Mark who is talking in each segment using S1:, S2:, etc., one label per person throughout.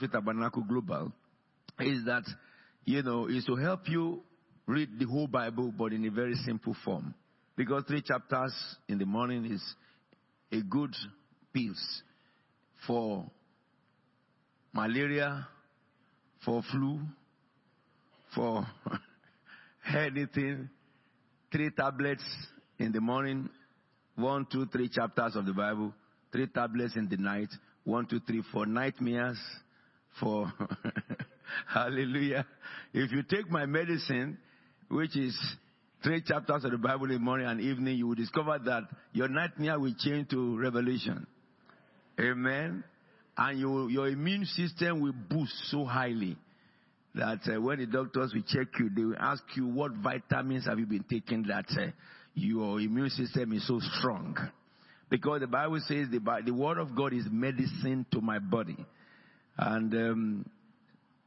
S1: with Tabernacle Global is that, you know, is to help you read the whole Bible, but in a very simple form. Because three chapters in the morning is a good pills for malaria, for flu, for anything. Three tablets in the morning, one, two, three chapters of the Bible, three tablets in the night, one, two, three, four nightmares, for hallelujah. If you take my medicine, which is three chapters of the Bible in morning and evening, you will discover that your nightmare will change to revelation. Amen. And you, your immune system will boost so highly that uh, when the doctors will check you, they will ask you what vitamins have you been taking that uh, your immune system is so strong. Because the Bible says the, the word of God is medicine to my body. And um,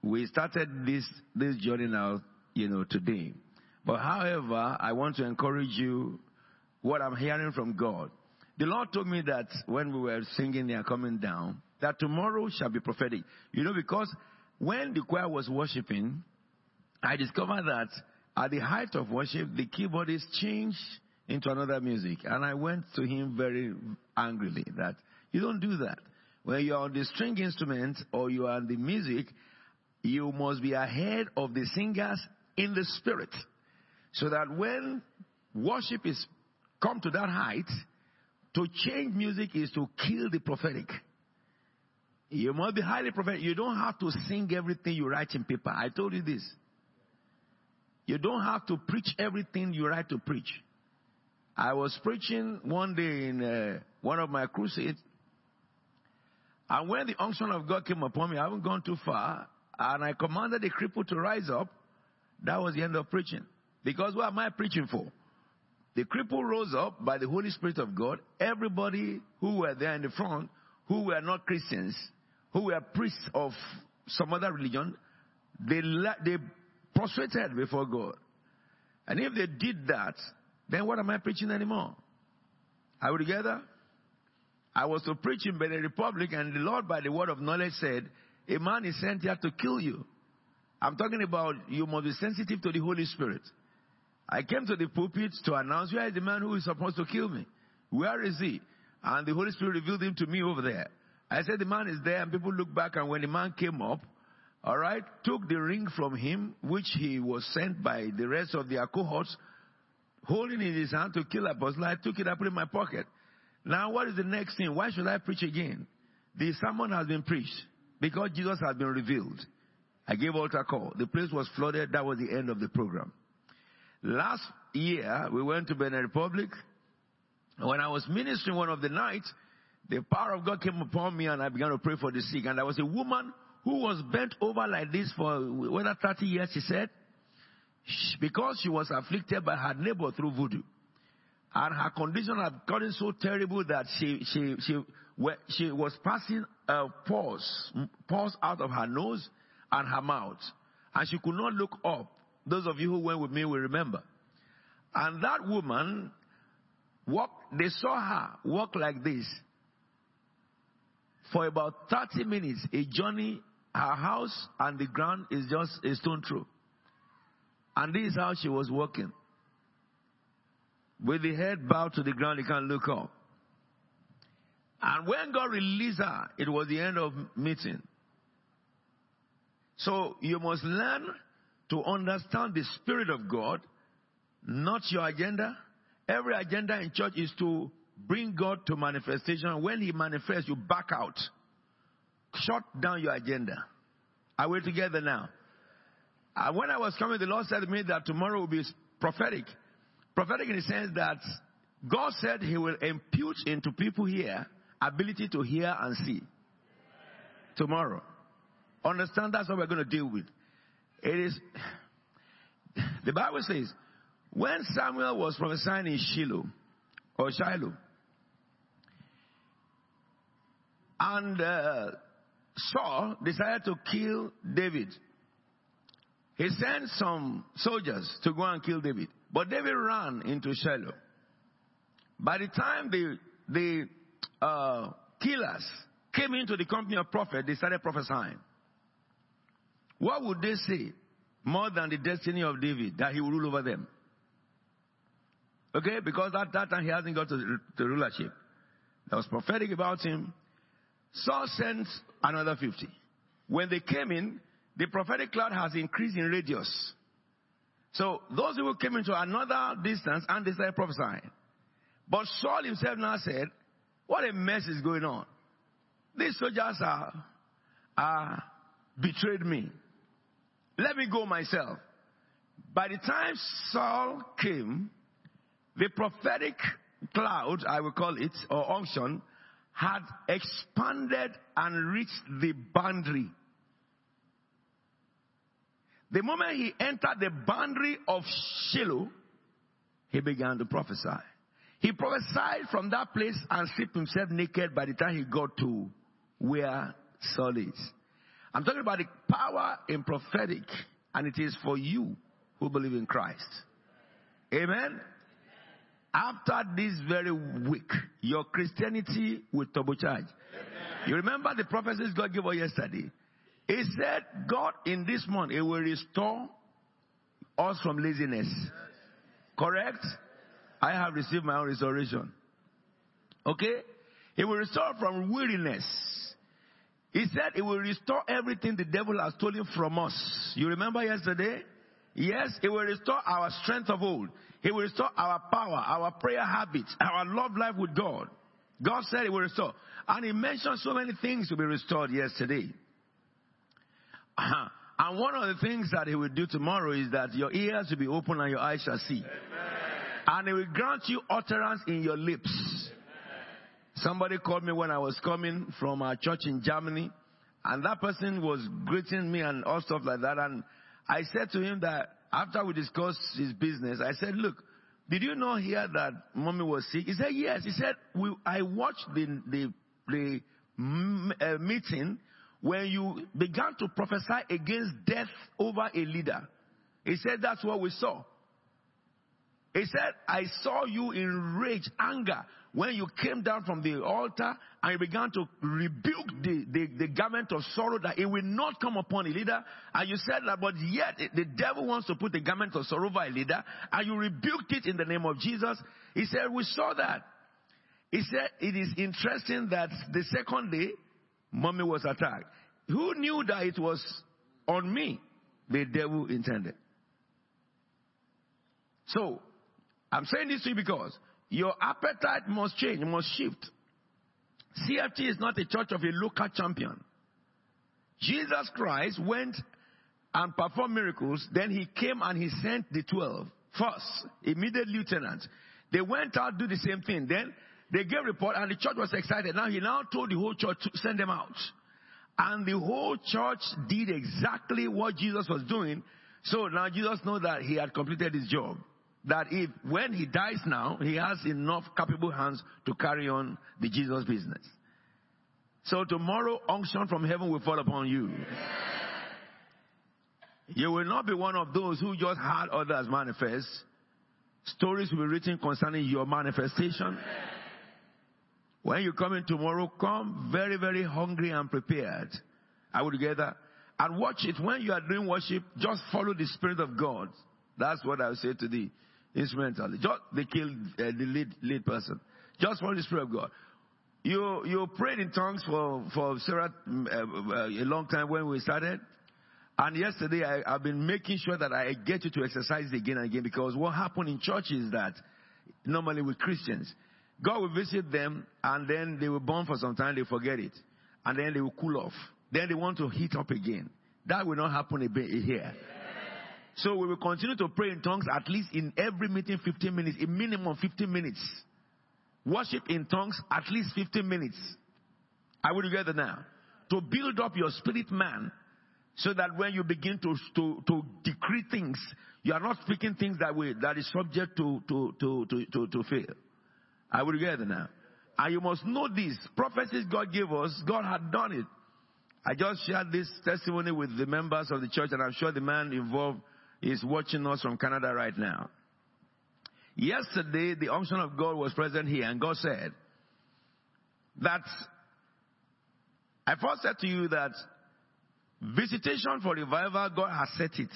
S1: we started this, this journey now, you know, today. But however, I want to encourage you what I'm hearing from God. The Lord told me that when we were singing they are coming down, that tomorrow shall be prophetic. You know, because when the choir was worshiping, I discovered that at the height of worship, the keyboardist changed into another music. And I went to him very angrily that you don't do that. When you're on the string instrument or you are on the music, you must be ahead of the singers in the spirit. So that when worship is come to that height, to change music is to kill the prophetic. You must be highly prophetic. You don't have to sing everything you write in paper. I told you this. You don't have to preach everything you write to preach. I was preaching one day in uh, one of my crusades, and when the unction of God came upon me, I haven't gone too far, and I commanded the cripple to rise up. That was the end of preaching. Because what am I preaching for? The cripple rose up by the Holy Spirit of God. Everybody who were there in the front, who were not Christians, who were priests of some other religion, they, they prostrated before God. And if they did that, then what am I preaching anymore? Are we together? I was to preach in Benin Republic, and the Lord, by the word of knowledge, said, A man is sent here to kill you. I'm talking about you must be sensitive to the Holy Spirit. I came to the pulpit to announce, Where is the man who is supposed to kill me? Where is he? And the Holy Spirit revealed him to me over there. I said, The man is there, and people looked back, and when the man came up, all right, took the ring from him, which he was sent by the rest of their cohorts, holding in his hand to kill Apostle. I took it, I put it in my pocket. Now, what is the next thing? Why should I preach again? The sermon has been preached because Jesus has been revealed. I gave altar call. The place was flooded. That was the end of the program. Last year, we went to Benin Republic. When I was ministering one of the nights, the power of God came upon me and I began to pray for the sick. And there was a woman who was bent over like this for whether 30 years, she said, because she was afflicted by her neighbor through voodoo and her condition had gotten so terrible that she she she she was passing a pause pause out of her nose and her mouth, and she could not look up. Those of you who went with me will remember. And that woman walk. They saw her walk like this for about 30 minutes. A journey. Her house and the ground is just a stone throw. And this is how she was walking. With the head bowed to the ground, he can't look up. And when God released her, it was the end of meeting. So you must learn to understand the Spirit of God, not your agenda. Every agenda in church is to bring God to manifestation. When He manifests, you back out. Shut down your agenda. Are we together now? And when I was coming, the Lord said to me that tomorrow will be prophetic. Prophetic in the sense that God said He will impute into people here ability to hear and see. Tomorrow. Understand that's what we're going to deal with. It is, the Bible says, when Samuel was prophesying in Shiloh, or Shiloh, and uh, Saul decided to kill David, he sent some soldiers to go and kill David. But David ran into Shiloh. By the time the, the uh, killers came into the company of prophet, they started prophesying. what would they say more than the destiny of David that he will rule over them? Okay, because at that time he hasn't got to the rulership. That was prophetic about him. Saul sent another 50. When they came in, the prophetic cloud has increased in radius. So those who came into another distance and they started prophesying. But Saul himself now said, what a mess is going on. These soldiers are, are betrayed me. Let me go myself. By the time Saul came, the prophetic cloud, I will call it, or unction, had expanded and reached the boundary. The moment he entered the boundary of Shiloh, he began to prophesy. He prophesied from that place and stripped himself naked by the time he got to where Saul is. I'm talking about the power in prophetic, and it is for you who believe in Christ. Amen. After this very week, your Christianity will turbocharge. You remember the prophecies God gave us yesterday? He said, God in this month, He will restore us from laziness. Correct? I have received my own restoration. Okay? He will restore from weariness. He said he will restore everything the devil has stolen from us. You remember yesterday? Yes, he will restore our strength of old. He will restore our power, our prayer habits, our love life with God. God said he will restore. And he mentioned so many things to be restored yesterday. Uh-huh. And one of the things that he will do tomorrow is that your ears will be open and your eyes shall see. Amen. And he will grant you utterance in your lips. Somebody called me when I was coming from our church in Germany, and that person was greeting me and all stuff like that. And I said to him that after we discussed his business, I said, Look, did you know here that mommy was sick? He said, Yes. He said, we, I watched the, the, the uh, meeting when you began to prophesy against death over a leader. He said, That's what we saw. He said, I saw you in rage, anger, when you came down from the altar and you began to rebuke the, the, the, garment of sorrow that it will not come upon a leader. And you said that, but yet the devil wants to put the garment of sorrow over a leader, and you rebuked it in the name of Jesus. He said, We saw that. He said, It is interesting that the second day, mommy was attacked. Who knew that it was on me the devil intended? So, I'm saying this to you because your appetite must change, must shift. CFT is not a church of a local champion. Jesus Christ went and performed miracles, then he came and he sent the 12 first, immediate lieutenants. They went out, do the same thing. Then they gave report and the church was excited. Now he now told the whole church to send them out. And the whole church did exactly what Jesus was doing. So now Jesus knows that he had completed his job that if when he dies now, he has enough capable hands to carry on the Jesus business. So tomorrow, unction from heaven will fall upon you. You will not be one of those who just had others manifest. Stories will be written concerning your manifestation. When you come in tomorrow, come very, very hungry and prepared. I will together and watch it. When you are doing worship, just follow the Spirit of God. That's what I say to the instrumentally. Just they killed uh, the lead lead person. Just follow the spirit of God. You you prayed in tongues for for Sarah mm, uh, uh, a long time when we started. And yesterday I, I've been making sure that I get you to exercise again and again because what happened in church is that normally with Christians, God will visit them and then they will burn for some time, they forget it. And then they will cool off. Then they want to heat up again. That will not happen here. So we will continue to pray in tongues at least in every meeting 15 minutes, a minimum 15 minutes. Worship in tongues at least 15 minutes. Are we together now? To build up your spirit man so that when you begin to, to, to decree things, you are not speaking things that way that is subject to, to, to, to, to, to fail. Are we together now? And you must know this. Prophecies God gave us, God had done it. I just shared this testimony with the members of the church, and I'm sure the man involved is watching us from Canada right now. Yesterday, the unction of God was present here, and God said that I first said to you that Visitation for revival, God has set it.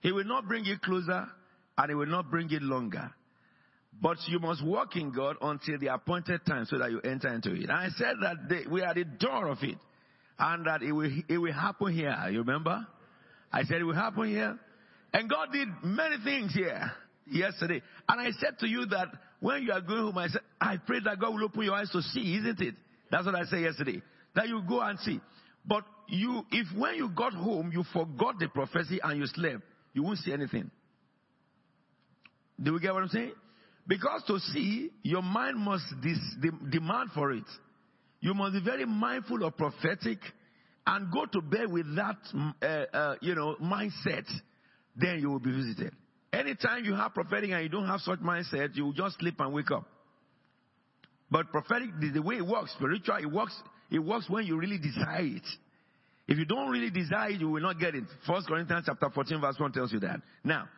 S1: He will not bring it closer and He will not bring it longer. But you must walk in God until the appointed time so that you enter into it. And I said that they, we are the door of it and that it will, it will happen here. You remember? I said it will happen here. And God did many things here yesterday. And I said to you that when you are going home, I said, I pray that God will open your eyes to see, isn't it? That's what I said yesterday. That you go and see. But you, if when you got home, you forgot the prophecy and you slept, you won't see anything. Do we get what I'm saying? Because to see, your mind must dis- de- demand for it. You must be very mindful of prophetic and go to bed with that, uh, uh, you know, mindset. Then you will be visited. Anytime you have prophetic and you don't have such mindset, you will just sleep and wake up. But prophetic, the, way it works, spiritual, it works, it works when you really desire it. If you don't really desire it, you will not get it. First Corinthians chapter 14 verse 1 tells you that. Now,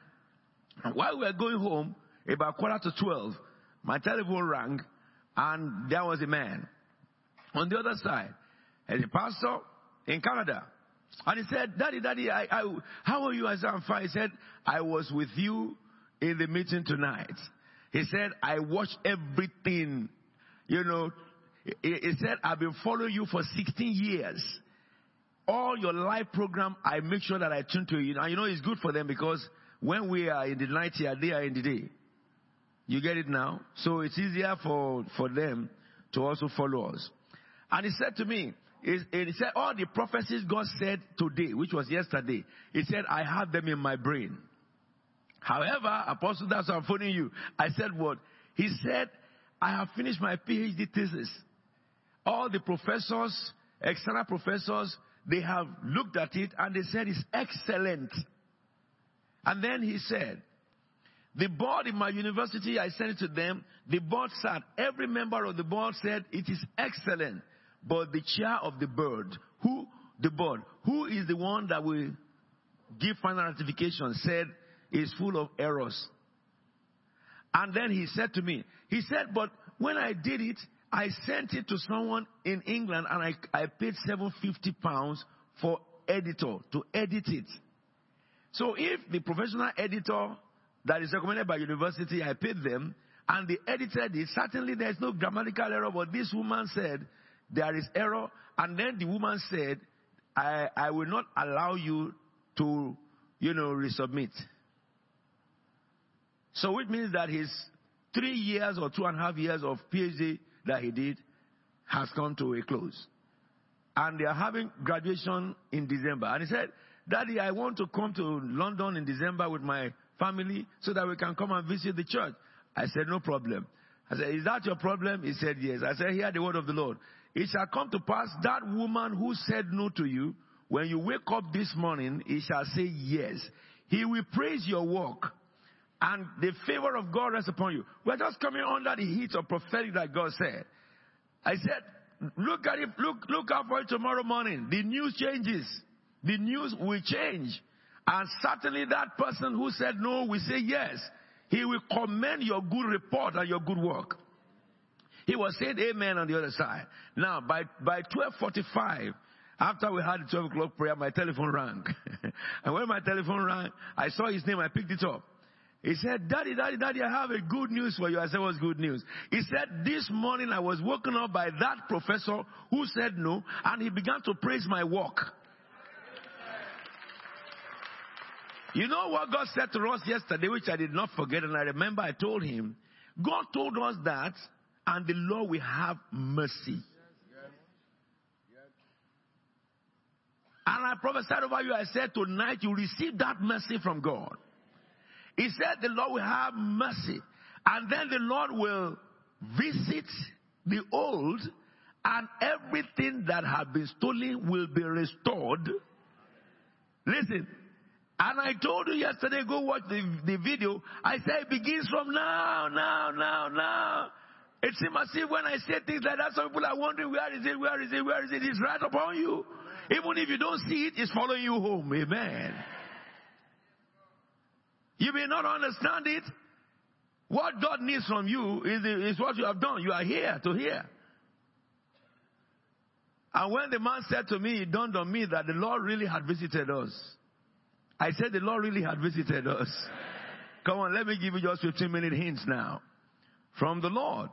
S1: while we were going home, about quarter to 12, my telephone rang and there was a man on the other side. A pastor in Canada. And he said, Daddy, Daddy, I, I, how are you? I said, I'm fine. He said, I was with you in the meeting tonight. He said, I watched everything. You know, he, he said, I've been following you for 16 years. All your live program, I make sure that I tune to you. And you know, it's good for them because when we are in the night here, they are in the day. You get it now? So it's easier for, for them to also follow us. And he said to me, he, said, all the prophecies God said today, which was yesterday, he said, I have them in my brain. However, Apostle, that's why I'm phoning you. I said what? He said, I have finished my PhD thesis. All the professors, external professors, they have looked at it and they said it's excellent. And then he said, the board in my university, I sent it to them. The board said, every member of the board said it is excellent. But the chair of the board, who, the board, who is the one that will give final ratification said is full of errors. And then he said to me, he said, but when I did it, I sent it to someone in England and I, I paid 750 pounds for editor to edit it. So if the professional editor that is recommended by university, I paid them, and they edited it. Certainly there is no grammatical error, but this woman said there is error, and then the woman said, I, I will not allow you to, you know, resubmit. So which means that his three years or two and a half years of PhD that he did has come to a close. And they are having graduation in December. And he said, Daddy, I want to come to London in December with my family so that we can come and visit the church. I said, no problem. I said, is that your problem? He said, yes. I said, hear the word of the Lord. It shall come to pass that woman who said no to you, when you wake up this morning, he shall say yes. He will praise your work and the favor of God rests upon you. We're just coming under the heat of prophetic that God said. I said, look at it, look, look out for it tomorrow morning. The news changes. The news will change. And certainly that person who said no will say yes. He will commend your good report and your good work. He was saying amen on the other side. Now, by, by 1245, after we had the 12 o'clock prayer, my telephone rang. and when my telephone rang, I saw his name, I picked it up. He said, Daddy, Daddy, Daddy, I have a good news for you. I said, What's good news? He said, This morning I was woken up by that professor who said no, and he began to praise my work. You know what God said to us yesterday, which I did not forget, and I remember I told him, God told us that, and the Lord will have mercy. And I prophesied over you, I said, tonight you receive that mercy from God. He said the Lord will have mercy. And then the Lord will visit the old and everything that had been stolen will be restored. Listen, and I told you yesterday, go watch the, the video. I said it begins from now, now, now, now. It seems as if when I say things like that, some people are wondering, where is it, where is it, where is it? It's right upon you. Even if you don't see it, it's following you home. Amen. You may not understand it. What God needs from you is, is what you have done. You are here to hear. And when the man said to me, it dawned on me that the Lord really had visited us. I said the Lord really had visited us. Come on, let me give you just 15 minute hints now from the Lord.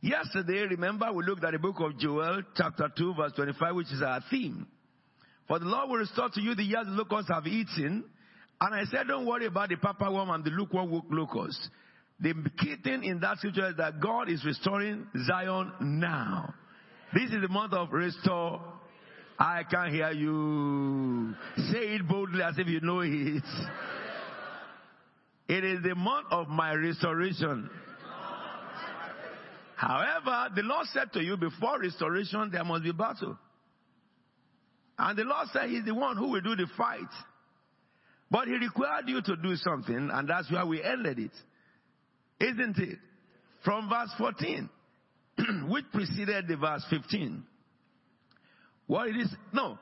S1: Yesterday, remember, we looked at the book of Joel, chapter 2, verse 25, which is our theme. For the Lord will restore to you the years the locusts have eaten. And I said, don't worry about the palmerworm and the lukewarm locust. The key thing in that scripture is that God is restoring Zion now. This is the month of restore. I can't hear you. Say it boldly as if you know it. It is the month of my restoration. However, the Lord said to you, before restoration, there must be battle. And the Lord said He's the one who will do the fight. But He required you to do something, and that's why we ended it. Isn't it? From verse 14, which preceded the verse 15. What it is, no,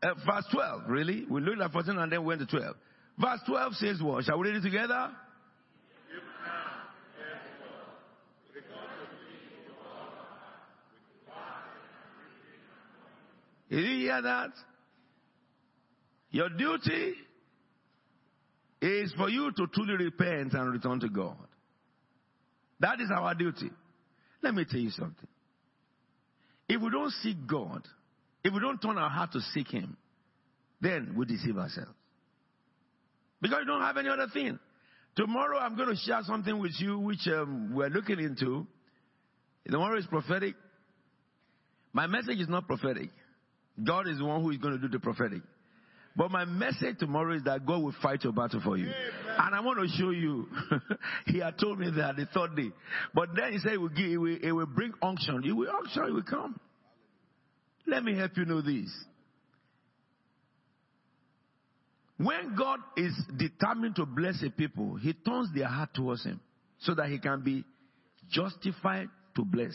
S1: uh, verse 12, really. We looked at 14 and then we went to 12. Verse 12 says what? Shall we read it together? Did you hear that? Your duty is for you to truly repent and return to God. That is our duty. Let me tell you something. If we don't seek God, if we don't turn our heart to seek Him, then we deceive ourselves. Because we don't have any other thing. Tomorrow I'm going to share something with you which um, we're looking into. Tomorrow is prophetic. My message is not prophetic. God is the one who is going to do the prophetic. But my message tomorrow is that God will fight your battle for you. Amen. And I want to show you. he had told me that the third day. But then he said it will, give, it will, it will bring unction. It will unction, it will come. Let me help you know this. When God is determined to bless a people, he turns their heart towards him so that he can be justified to bless.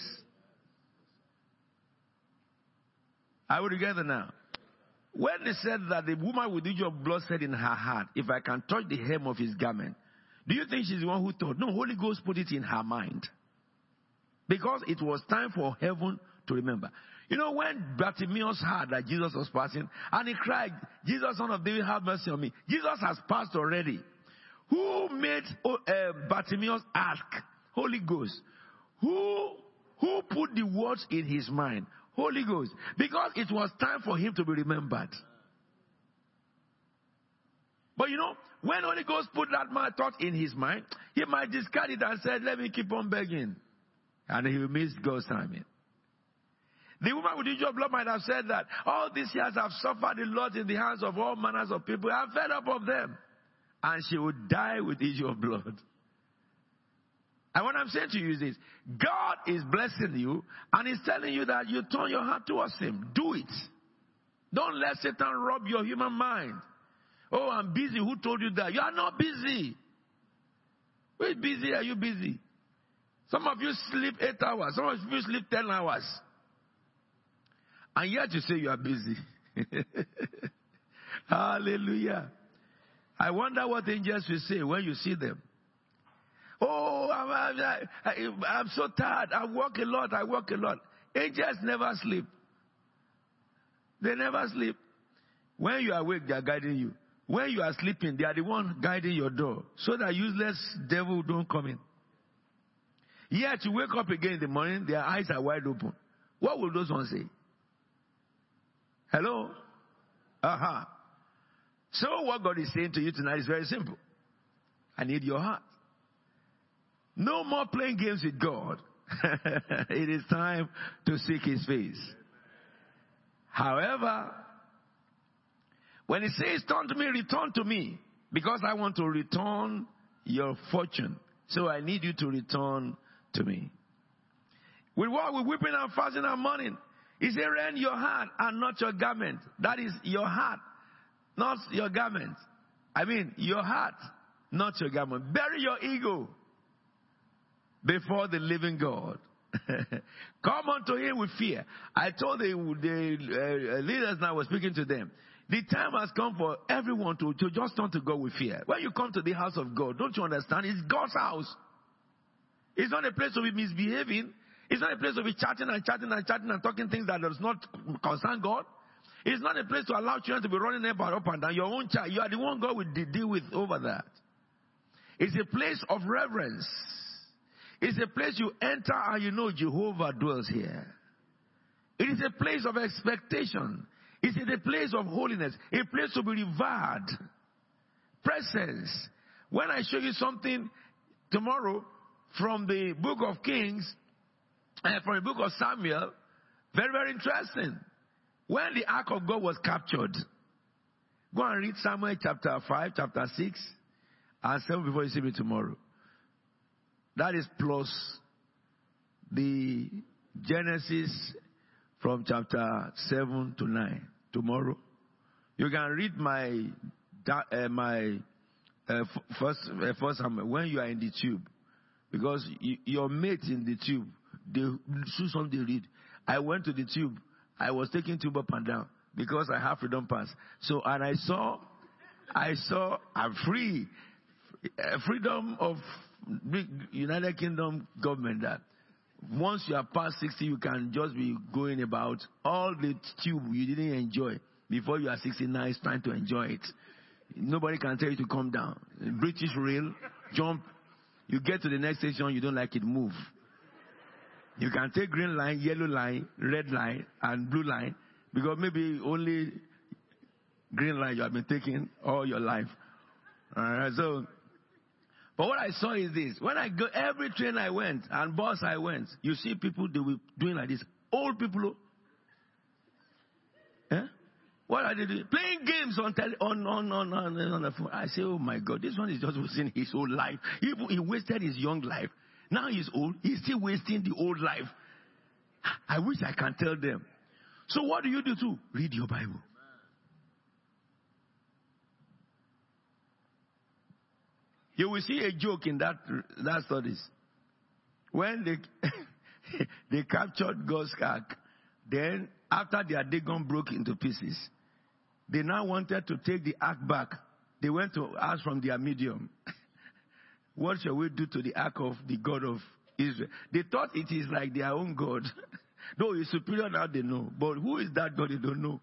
S1: Are we together now? When they said that the woman with the issue of blood said in her heart, if I can touch the hem of his garment, do you think she's the one who thought? No, Holy Ghost put it in her mind. Because it was time for heaven to remember. You know, when Bartimaeus heard that Jesus was passing, and he cried, Jesus, son of David, have mercy on me. Jesus has passed already. Who made uh, Bartimaeus ask? Holy Ghost. Who, who put the words in his mind? Holy Ghost. Because it was time for him to be remembered. But you know, when Holy Ghost put that thought in his mind, he might discard it and said, let me keep on begging. And he will miss God's timing. The woman with the issue of blood might have said that all these years I've suffered a lot in the hands of all manners of people. I'm fed up of them. And she would die with issue of blood. And what I'm saying to you is this God is blessing you and He's telling you that you turn your heart towards Him. Do it. Don't let Satan rob your human mind. Oh, I'm busy. Who told you that? You are not busy. Wait, busy? Are you busy? Some of you sleep eight hours. Some of you sleep ten hours. And yet you say you are busy. Hallelujah. I wonder what angels will say when you see them. Oh, I'm, I'm, I'm so tired. I work a lot. I work a lot. Angels never sleep. They never sleep. When you are awake, they are guiding you. When you are sleeping, they are the one guiding your door so that useless devil don't come in. Yet you wake up again in the morning, their eyes are wide open. What will those ones say? Hello? Aha. Uh-huh. So what God is saying to you tonight is very simple. I need your heart. No more playing games with God. it is time to seek His face. However, when He says, Turn to me, return to me, because I want to return your fortune. So I need you to return to me. With what? With weeping and fasting and mourning. He said, Rend your heart and not your garment. That is your heart, not your garment. I mean, your heart, not your garment. Bury your ego before the living God. Come unto him with fear. I told the, the uh, leaders now, I was speaking to them. The time has come for everyone to, to just turn to God with fear. When you come to the house of God, don't you understand? It's God's house. It's not a place to be misbehaving. It's not a place to be chatting and chatting and chatting and talking things that does not concern God. It's not a place to allow children to be running up and down. Your own child, you are the one God will deal with over that. It's a place of reverence. It's a place you enter and you know Jehovah dwells here. It is a place of expectation. It is a place of holiness, a place to be revered. Presence. When I show you something tomorrow from the book of Kings, uh, from the book of Samuel, very, very interesting. When the ark of God was captured, go and read Samuel chapter 5, chapter 6, and 7 before you see me tomorrow. That is plus the Genesis from chapter 7 to 9 tomorrow. You can read my uh, my uh, first uh, first when you are in the tube because you, your mate in the tube they do something they read. I went to the tube. I was taking tube up and down because I have freedom pass. So and I saw I saw I'm free freedom of United Kingdom government that once you are past 60, you can just be going about all the tube you didn't enjoy before you are 69 it's time to enjoy it. Nobody can tell you to come down. British rail, jump. You get to the next station, you don't like it, move. You can take green line, yellow line, red line, and blue line because maybe only green line you have been taking all your life. Alright, so but what I saw is this. When I go, every train I went and bus I went, you see people, they were doing like this. Old people. Eh? What are they doing? Playing games on, tele, on, on, on, on, on the phone. I say, oh my God, this one is just wasting his whole life. He, he wasted his young life. Now he's old. He's still wasting the old life. I wish I can tell them. So what do you do too? Read your Bible. You will see a joke in that, that studies. When they, they captured God's ark, then after their Dagon broke into pieces, they now wanted to take the ark back. They went to ask from their medium, what shall we do to the ark of the God of Israel? They thought it is like their own God. Though it's superior now they know. But who is that God they don't know?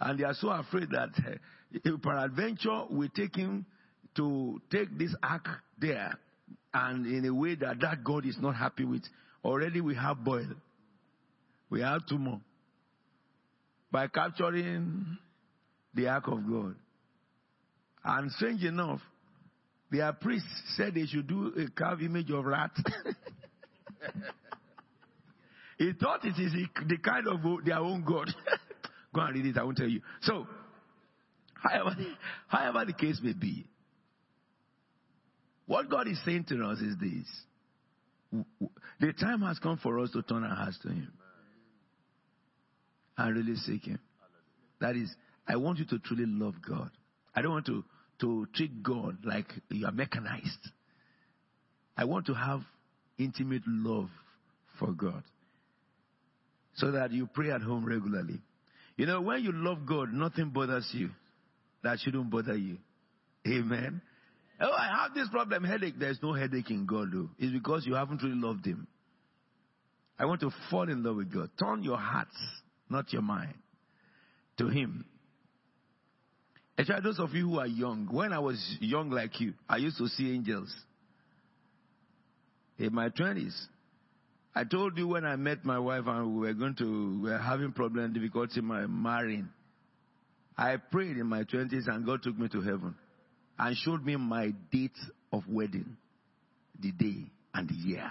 S1: And they are so afraid that uh, peradventure we take him to take this ark there and in a way that that God is not happy with. Already we have boil. We have two more. By capturing the ark of God. And strange enough, their priest said they should do a carved image of rat. he thought it is the kind of their own God. Go and read it, I won't tell you. So, however, however the case may be, what God is saying to us is this. The time has come for us to turn our hearts to Him and really seek Him. That is, I want you to truly love God. I don't want to, to treat God like you are mechanized. I want to have intimate love for God so that you pray at home regularly. You know, when you love God, nothing bothers you that shouldn't bother you. Amen. Oh, I have this problem, headache. There's no headache in God, though. It's because you haven't really loved Him. I want to fall in love with God. Turn your hearts, not your mind, to Him. Actually, those of you who are young, when I was young like you, I used to see angels. In my 20s, I told you when I met my wife and we were going to, we were having problem, difficulty in my marrying. I prayed in my 20s and God took me to heaven and showed me my date of wedding, the day and the year.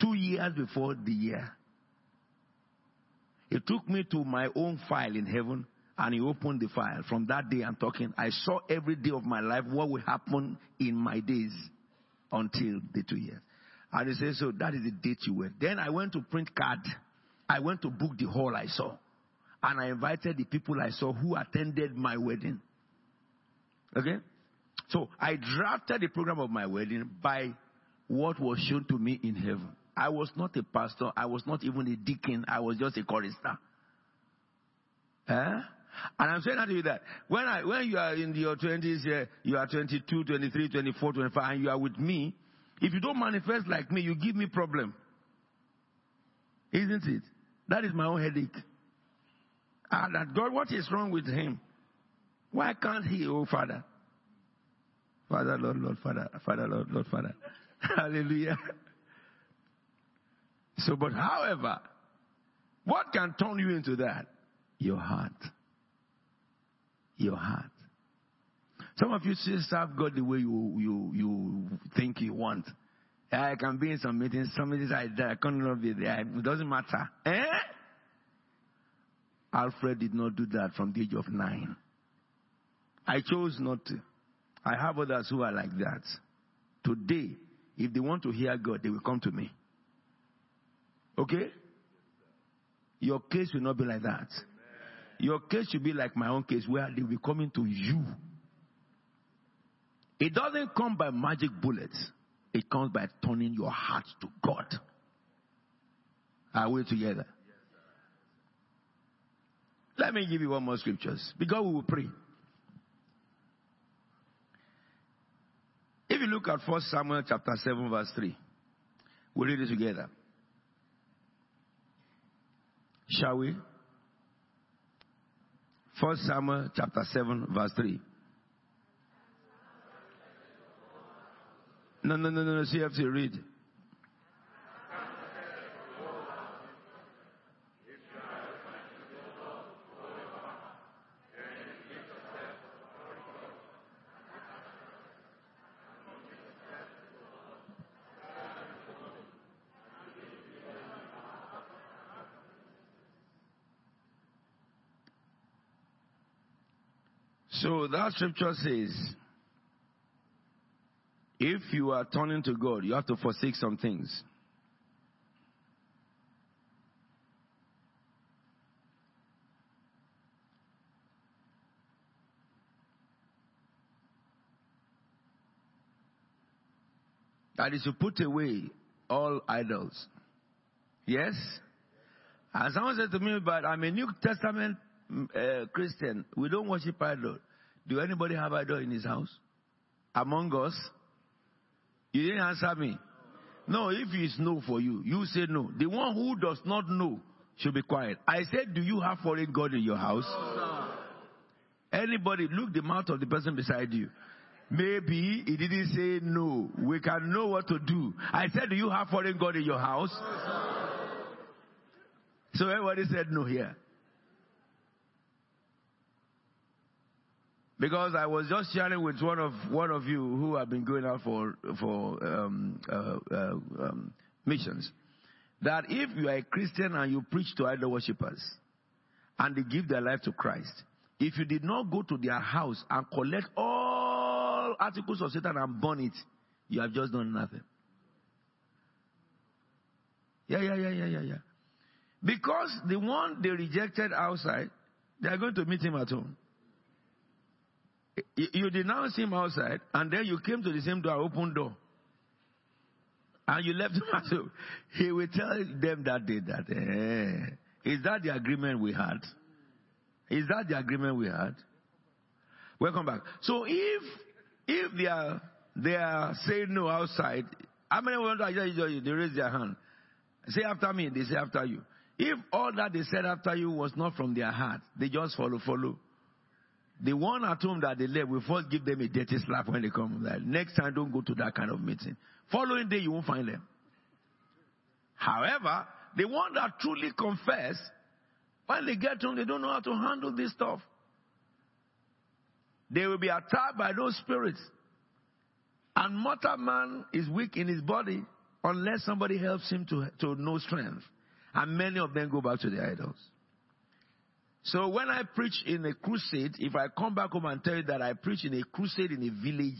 S1: Two years before the year. He took me to my own file in heaven and he opened the file. From that day I'm talking, I saw every day of my life what will happen in my days until the two years. And he said, so that is the date you went. Then I went to print card. I went to book the hall I saw. And I invited the people I saw who attended my wedding. Okay? So I drafted the program of my wedding by what was shown to me in heaven. I was not a pastor. I was not even a deacon. I was just a chorister. Eh? And I'm saying that to you that when I, when you are in your 20s, uh, you are 22, 23, 24, 25, and you are with me, if you don't manifest like me, you give me problem. Isn't it? That is my own headache. Ah, that God, what is wrong with him? Why can't he, oh Father? Father, Lord, Lord, Father, Father, Lord, Lord, Father. Hallelujah. So, but however, what can turn you into that? Your heart. Your heart. Some of you still serve God the way you, you, you think you want. I can be in some meetings, some meetings I, I can't be there. It doesn't matter. Eh? Alfred did not do that from the age of nine. I chose not to. I have others who are like that. Today, if they want to hear God, they will come to me. Okay? Your case will not be like that. Your case should be like my own case where they will be coming to you. It doesn't come by magic bullets. It comes by turning your heart to God. Are we together? Let me give you one more scriptures because we will pray. If you look at 1 Samuel chapter 7 verse 3, we read it together. Shall we? 1 Samuel chapter 7 verse 3. No, no, no, no, no. CFC, read. So that scripture says, if you are turning to God, you have to forsake some things. That is to put away all idols. Yes? And someone said to me, but I'm a New Testament uh, Christian. We don't worship idol. Do anybody have idol in his house? Among us? You didn't answer me. No, if it's no for you, you say no. The one who does not know should be quiet. I said, do you have foreign God in your house? Anybody, look the mouth of the person beside you. Maybe he didn't say no. We can know what to do. I said, do you have foreign God in your house? So everybody said no here. Because I was just sharing with one of one of you who have been going out for for um, uh, uh, um, missions, that if you are a Christian and you preach to idol worshippers, and they give their life to Christ, if you did not go to their house and collect all articles of Satan and burn it, you have just done nothing. Yeah, yeah, yeah, yeah, yeah, yeah. Because the one they rejected outside, they are going to meet him at home. You denounced him outside, and then you came to the same door, open door. And you left him. He will tell them that day that, eh, is that the agreement we had? Is that the agreement we had? Welcome back. So if, if they are, they are saying no outside, how many want to they raise their hand? Say after me, they say after you. If all that they said after you was not from their heart, they just follow, follow. The one at home that they left, we first give them a dirty slap when they come. Like, next time, don't go to that kind of meeting. Following day, you won't find them. However, the one that truly confess, when they get home, they don't know how to handle this stuff. They will be attacked by those spirits. And mortal man is weak in his body unless somebody helps him to, to know strength. And many of them go back to the idols. So when I preach in a crusade, if I come back home and tell you that I preach in a crusade in a village,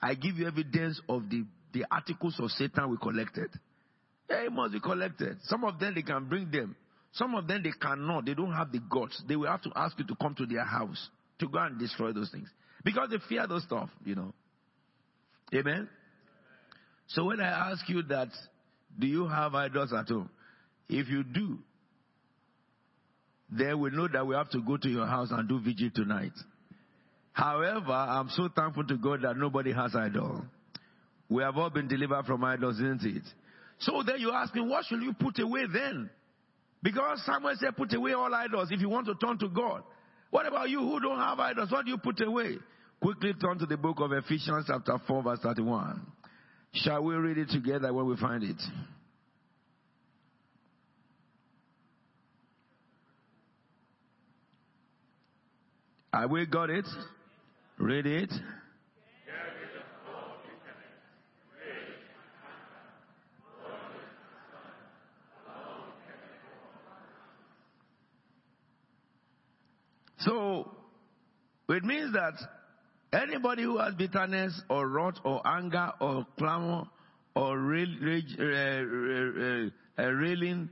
S1: I give you evidence of the, the articles of Satan we collected. It must be collected. Some of them they can bring them. Some of them they cannot. They don't have the guts. They will have to ask you to come to their house to go and destroy those things. Because they fear those stuff, you know. Amen? So when I ask you that, do you have idols at home? If you do, then we know that we have to go to your house and do vigil tonight. However, I'm so thankful to God that nobody has idol. We have all been delivered from idols, isn't it? So then you ask me, what should you put away then? Because Samuel said, put away all idols if you want to turn to God. What about you who don't have idols? What do you put away? Quickly turn to the book of Ephesians chapter 4 verse 31. Shall we read it together when we find it? Have we got it? Read it. So, it means that anybody who has bitterness or wrath or anger or clamor or rage, uh, uh, uh, railing,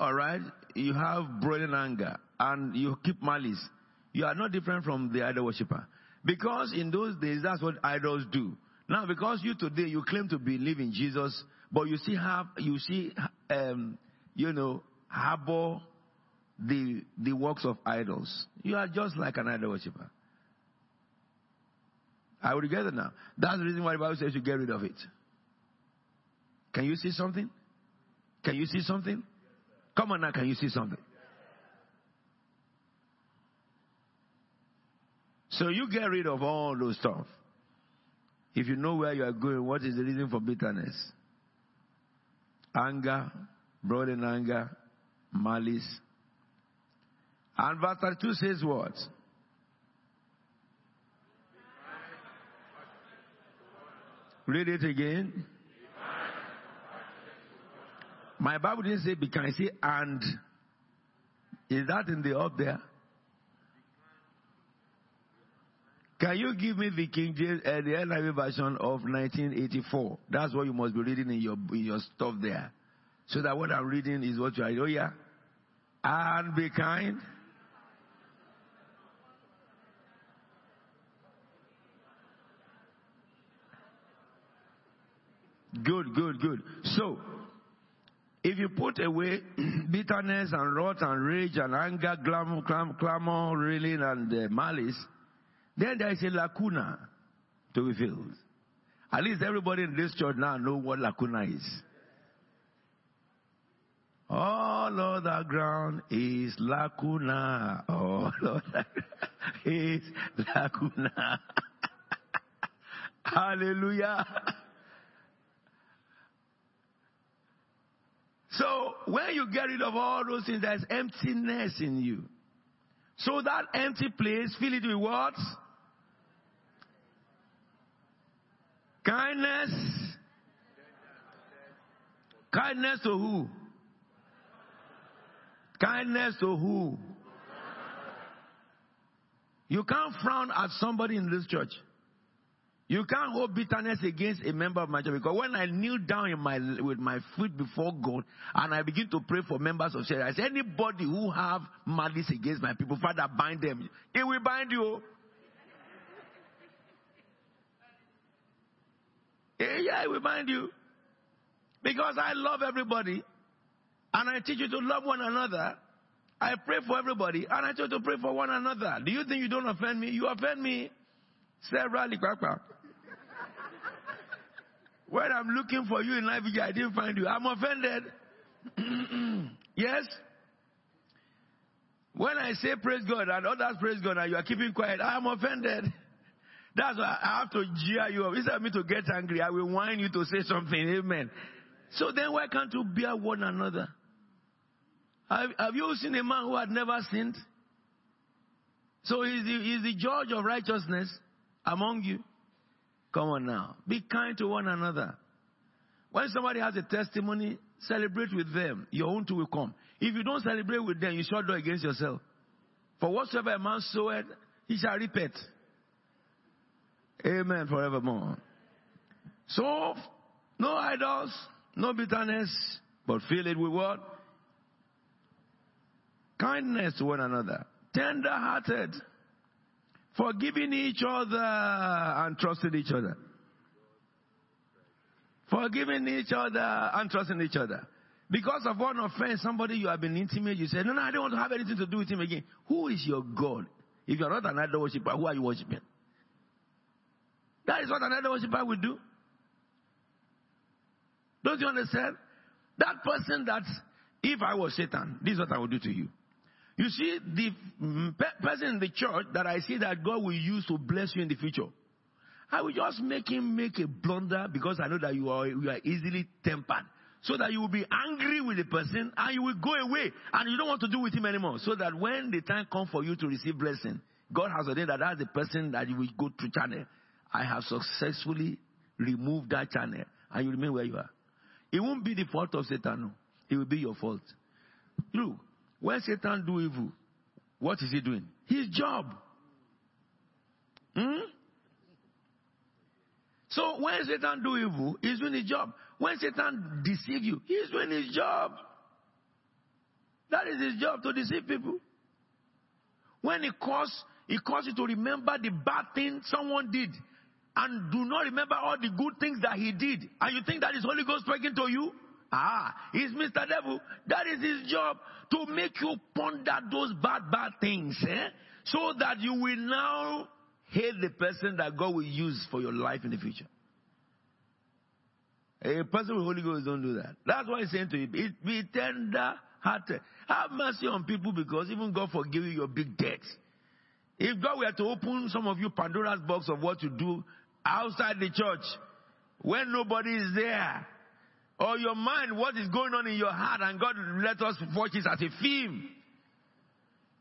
S1: all right, you have broiling anger and you keep malice you are not different from the idol worshiper. Because in those days, that's what idols do. Now, because you today, you claim to believe in Jesus, but you see have, you see, um, you know, harbor the, the works of idols. You are just like an idol worshiper. Are we together now? That's the reason why the Bible says you get rid of it. Can you see something? Can you see something? Come on now, can you see something? So you get rid of all those stuff. If you know where you are going, what is the reason for bitterness? Anger, brooding anger, malice. And verse 32 says what? Read it again. My Bible didn't say be kind, and. Is that in the up there? Can you give me the King James, uh, the NIV version of 1984? That's what you must be reading in your in your stuff there, so that what I'm reading is what you are. Oh yeah, and be kind. Good, good, good. So, if you put away bitterness and wrath and rage and anger, clamor, clamor, railing and uh, malice, then there is a lacuna to be filled. At least everybody in this church now know what lacuna is. All of the ground is lacuna. All of the is lacuna. Hallelujah. So when you get rid of all those things, there's emptiness in you. So that empty place, fill it with what? Kindness. Kindness to who? Kindness to who? You can't frown at somebody in this church. You can't hold bitterness against a member of my church because when I kneel down my, with my feet before God and I begin to pray for members of church, I say, anybody who have malice against my people, Father, bind them. It will bind you. Yeah, I remind you. Because I love everybody. And I teach you to love one another. I pray for everybody. And I tell you to pray for one another. Do you think you don't offend me? You offend me severally. when I'm looking for you in life, I didn't find you. I'm offended. yes? When I say praise God and others praise God and you are keeping quiet, I'm offended. That's why I have to jeer you up. Instead of me to get angry, I will whine you to say something. Amen. So then why can't you bear one another? Have, have you seen a man who had never sinned? So he's the, he's the judge of righteousness among you. Come on now. Be kind to one another. When somebody has a testimony, celebrate with them. Your own too will come. If you don't celebrate with them, you shall do against yourself. For whatsoever a man soweth, he shall reap it. Amen forevermore. So, no idols, no bitterness, but fill it with what? Kindness to one another. Tender hearted. Forgiving each other and trusting each other. Forgiving each other and trusting each other. Because of one offense, somebody you have been intimate, you say, No, no, I don't want to have anything to do with him again. Who is your God? If you're not an idol worshiper, who are you worshiping? That is what another worshiper will do. Don't you understand? That person that, if I was Satan, this is what I would do to you. You see, the pe- person in the church that I see that God will use to bless you in the future, I will just make him make a blunder because I know that you are, you are easily tempered. So that you will be angry with the person and you will go away and you don't want to do with him anymore. So that when the time comes for you to receive blessing, God has ordained that that's the person that you will go to channel. I have successfully removed that channel and you remain where you are. It won't be the fault of Satan. No. It will be your fault. Look, when Satan do evil, what is he doing? His job. Hmm? So when Satan do evil, he's doing his job. When Satan deceive you, he's doing his job. That is his job to deceive people. When he cause, he cause you to remember the bad thing someone did and do not remember all the good things that he did. And you think that is Holy Ghost speaking to you? Ah, he's Mr. Devil. That is his job to make you ponder those bad, bad things, eh? So that you will now hate the person that God will use for your life in the future. A person with Holy Ghost don't do that. That's why he's saying to you, be, tender hearted. Have mercy on people because even God forgive you your big debts. If God were to open some of you Pandora's box of what to do outside the church, when nobody is there, or your mind, what is going on in your heart, and God let us watch this as a film.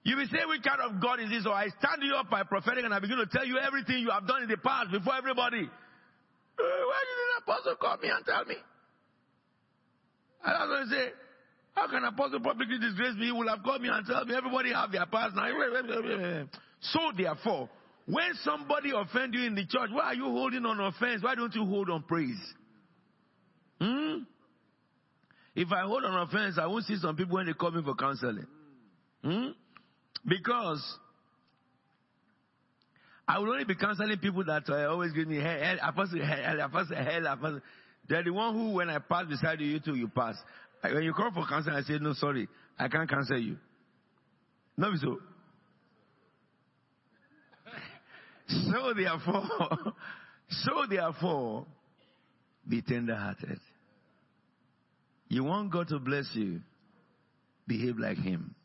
S1: You will say, which kind of God is this? Or I stand you up by prophetic and I begin to tell you everything you have done in the past before everybody. Uh, why did an apostle call me and tell me? And I was going to say, how can apostle publicly disgrace me? He will have called me and tell me everybody have their past now. So therefore, when somebody offend you in the church, why are you holding on offense? Why don't you hold on praise? Hmm? If I hold on offense, I won't see some people when they call me for counseling. Hmm? Because I will only be counseling people that uh, always give me hell, hell, hell, hell. They're the one who, when I pass beside you, you too, you pass. When you call for counseling, I say, no, sorry, I can't counsel you. No, so. So therefore, so therefore, be tender hearted. You want God to bless you, behave like Him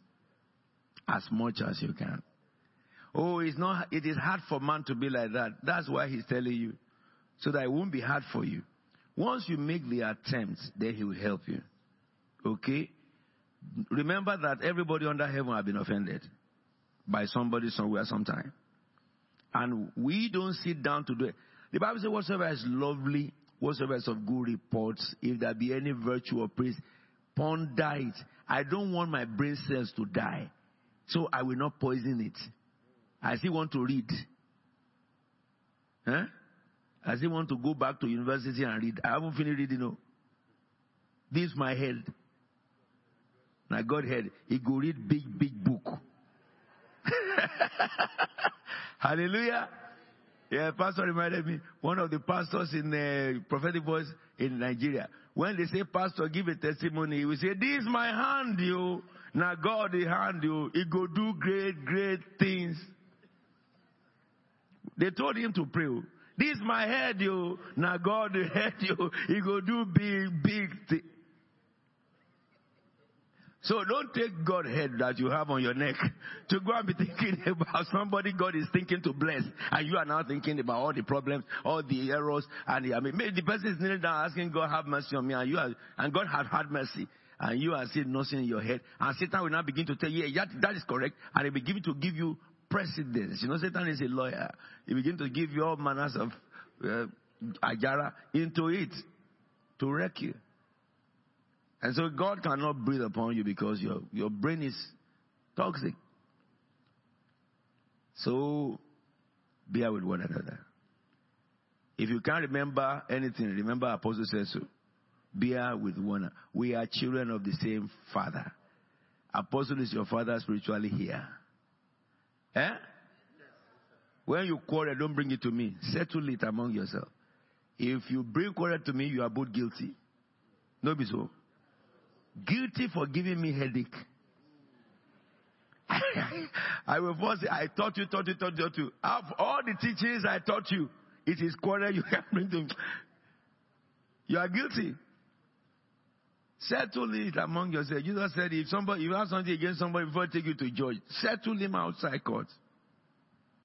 S1: as much as you can. Oh, it's not, it is hard for man to be like that. That's why He's telling you. So that it won't be hard for you. Once you make the attempt, then He will help you. Okay? Remember that everybody under heaven have been offended by somebody somewhere sometime. And we don't sit down to do it. The Bible says, whatsoever is lovely, whatsoever is of good reports, if there be any virtue or praise, ponder it. I don't want my brain cells to die. So I will not poison it. I still want to read. Huh? I still want to go back to university and read. I haven't finished reading. No. This is my head. My God head. He go read big, big book. Hallelujah. Yeah, pastor reminded me, one of the pastors in the prophetic voice in Nigeria. When they say, pastor, give a testimony, he will say, this is my hand, you. Now God, the hand, you. He go do great, great things. They told him to pray. Oh, this is my head, you. Now God, the head, you. He go do big, big things. So don't take God head that you have on your neck to go and be thinking about somebody God is thinking to bless, and you are now thinking about all the problems, all the errors, and the, I mean, maybe the person is kneeling down asking God have mercy on me, and you are, and God has had mercy, and you are still nothing in your head, and Satan will now begin to tell you, yeah, that, that is correct, and he begin to give you precedence. You know, Satan is a lawyer. He begin to give you all manners of uh, ajara into it to wreck you. And so God cannot breathe upon you because your, your brain is toxic. So bear with one another. If you can't remember anything, remember Apostle says so. Bear with one another. We are children of the same father. Apostle is your father spiritually here. Eh? When you quarrel, don't bring it to me. Settle it among yourself. If you bring quarrel to me, you are both guilty. No be so. Guilty for giving me headache. I will first say, I taught you, taught you, taught you, taught you. Of all the teachings I taught you, it is quarrel you bring to me. You are guilty. Settle it among yourselves. Jesus said, if somebody, if you have something against somebody before I take you to judge, settle him outside court.